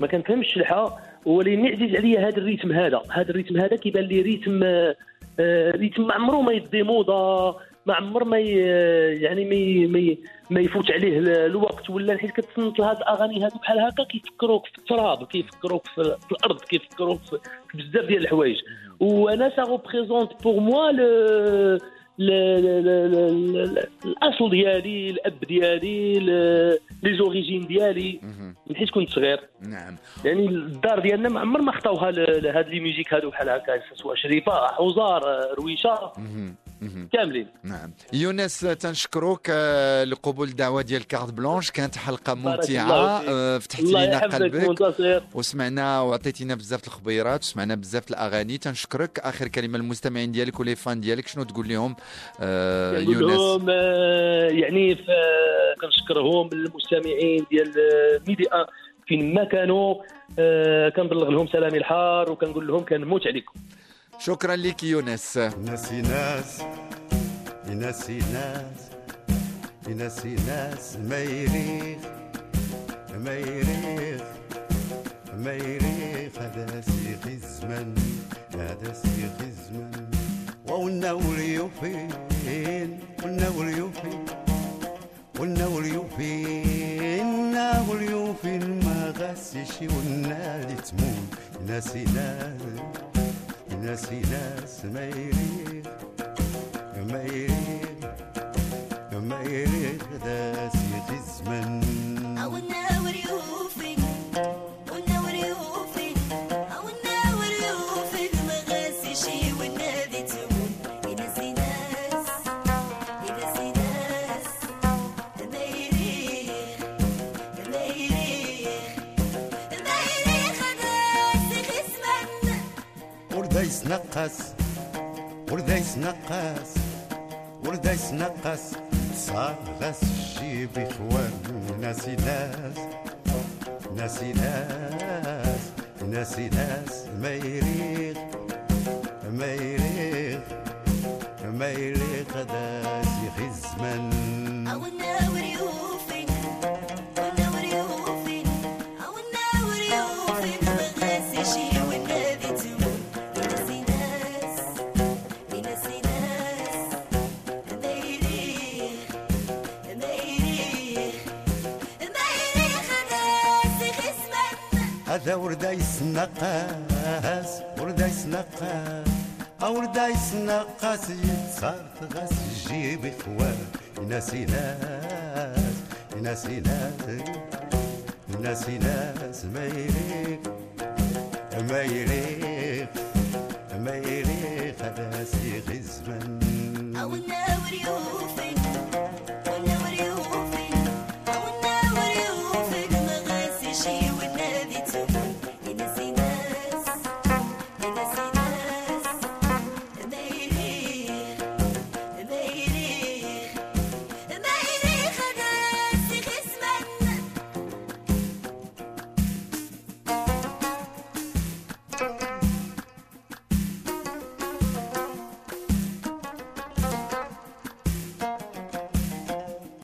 ما كنفهمش الشلحة ولكن عزيز عليا هذا ال rythme هذا. هذا ال rythme هذا كيبان لي rythme آه، آه، rythme ما عمره ما ي démoder ما عمر ما يعني ما ما ما يفوت عليه ال- الوقت. ولا حيت كتصنت لهاد الأغاني هادو بحال هكا كيفكروك في التراب كيفكروك في, الأرض كيفكروك في بزاف ديال الحوايج. وأنا ça représente pour moi le الاصل ديالي الاب ديالي les origines ديالي من حيت كنت صغير نعم. يعني الدار ديالنا ما عمر ما خطاوها لهاد les musiques هادو بحال هكا سواء شريفة حوزار رويشة. كاملين. نعم. يونس تنشكروك آه، لقبول الدعوة ديال Carte Blanche. كانت حلقة ممتعة. آه، الله لنا قلبك. وسمعنا وعطيتينا بزاف الخبيرات. وسمعنا بزاف الأغاني. تنشكرك. آخر كلمة للمستمعين ديالك و les fans ديالك. شنو تقول لهم آه، يونس؟ لهم آه، يعني كنشكرهم المستمعين ديال آه، ميدي ان فين ما كانوا آه، كنبلغ لهم سلامي الحار. وكنقول لهم كنموت عليكم. شكرا لك يونس. ناس ناس ناس ناس ناس ناس ما يريخ ما يريخ ما يريخ هذا سيخ الزمن هذا سيخ الزمن. والنور يوفين والنور يوفين والنور يوفين النور يوفين ما غسش والنادي تمون ناس ناس ناس ناس ما يريخ ما يريخ نقص ورديس نقص ورديس نقص. صاغس الشيب اخوان ناسي ناس ناسي ناس ناسي ناس. ما يريخ ما يريخ ما يريخ هذا سيخ الزمن والنور يوفي والنور ورده ورده يسنقاس ورده يسنقاس ورده يسنقاس يتصرف غاس جيب إخوان. ناسي ناس ناسي ناس ناسي ناس ما يريك ما يريك ما يريك هذا سي غزمن أو الناور يوف